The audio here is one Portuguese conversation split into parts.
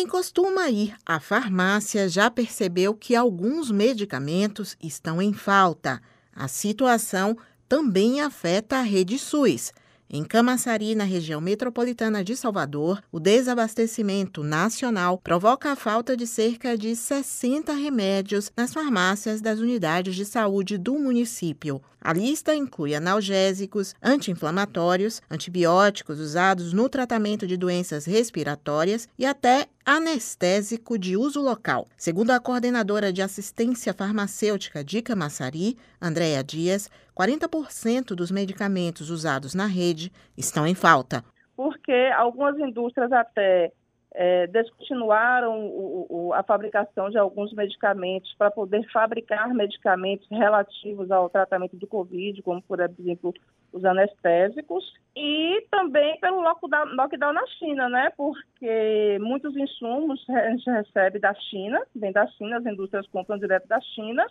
Quem costuma ir à farmácia já percebeu que alguns medicamentos estão em falta. A situação também afeta a rede SUS. Em Camaçari, na região metropolitana de Salvador, o desabastecimento nacional provoca a falta de cerca de 60 remédios nas farmácias das unidades de saúde do município. A lista inclui analgésicos, anti-inflamatórios, antibióticos usados no tratamento de doenças respiratórias e até anestésico de uso local. Segundo a coordenadora de assistência farmacêutica de Camaçari, Andréa Dias, 40% dos medicamentos usados na rede estão em falta. Porque algumas indústrias até é, descontinuaram o, o, a fabricação de alguns medicamentos para poder fabricar medicamentos relativos ao tratamento do Covid, como, por exemplo, os anestésicos, e também pelo lockdown, lockdown na China, né? Porque muitos insumos a gente recebe da China, vem da China, as indústrias compram direto da China,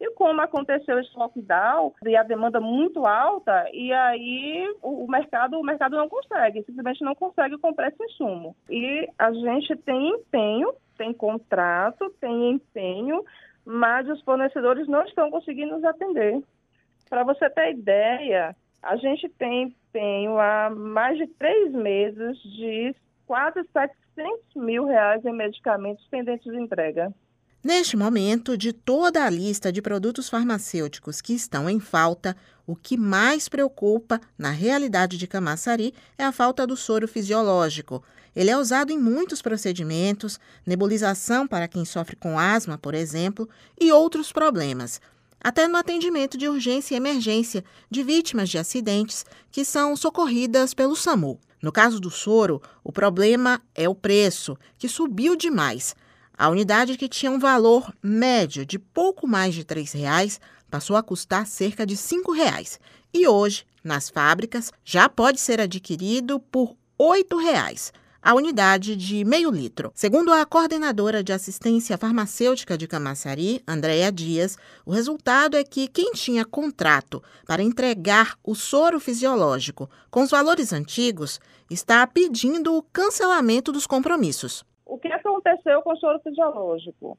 e como aconteceu esse lockdown e a demanda muito alta, e aí o, mercado, o mercado não consegue, simplesmente não consegue comprar esse insumo. E a gente tem empenho, tem contrato, tem empenho, mas os fornecedores não estão conseguindo nos atender. Para você ter ideia, a gente tem empenho há mais de três meses de quase 700 mil reais em medicamentos pendentes de entrega. Neste momento, de toda a lista de produtos farmacêuticos que estão em falta, o que mais preocupa na realidade de Camaçari é a falta do soro fisiológico. Ele é usado em muitos procedimentos, nebulização para quem sofre com asma, por exemplo, e outros problemas até no atendimento de urgência e emergência de vítimas de acidentes que são socorridas pelo SAMU. No caso do soro, o problema é o preço, que subiu demais. A unidade que tinha um valor médio de pouco mais de R$ reais passou a custar cerca de R$ 5,00 e hoje, nas fábricas, já pode ser adquirido por R$ 8,00 a unidade de meio litro. Segundo a coordenadora de assistência farmacêutica de Camaçari, Andréa Dias, o resultado é que quem tinha contrato para entregar o soro fisiológico com os valores antigos está pedindo o cancelamento dos compromissos. O que aconteceu com o soro fisiológico?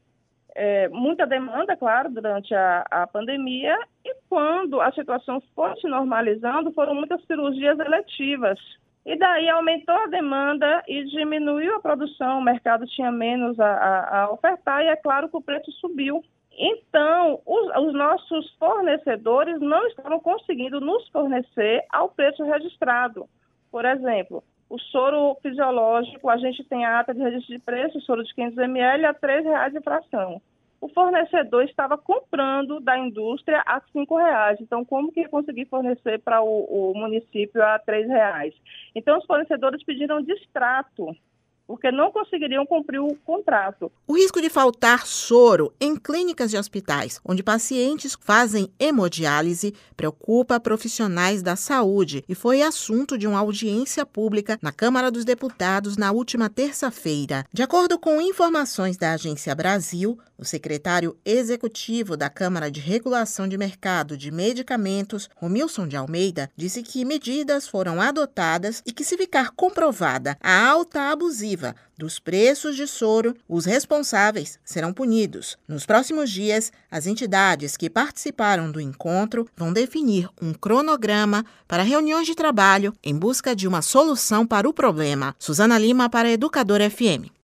É, muita demanda, claro, durante a, a pandemia, e quando a situação foi se normalizando, foram muitas cirurgias eletivas e daí aumentou a demanda e diminuiu a produção, o mercado tinha menos a, a, a ofertar e é claro que o preço subiu. Então, os, os, nossos fornecedores não estavam conseguindo nos fornecer ao preço registrado. Por exemplo, o soro fisiológico, a gente tem a ata de registro de preço, soro de 500 ml a R$ 3,00 de fração o fornecedor estava comprando da indústria a cinco reais. Então, como que conseguir fornecer para o, o, município a três reais? Então, os fornecedores pediram distrato porque não conseguiriam cumprir o contrato. O risco de faltar soro em clínicas e hospitais, onde pacientes fazem hemodiálise, preocupa profissionais da saúde e foi assunto de uma audiência pública na Câmara dos Deputados na última terça-feira. De acordo com informações da Agência Brasil, o secretário executivo da Câmara de Regulação de Mercado de Medicamentos, Romilson de Almeida, disse que medidas foram adotadas e que, se ficar comprovada a alta abusiva dos preços de soro, os responsáveis serão punidos. Nos próximos dias, as entidades que participaram do encontro vão definir um cronograma para reuniões de trabalho em busca de uma solução para o problema. Suzana Lima para Educador FM.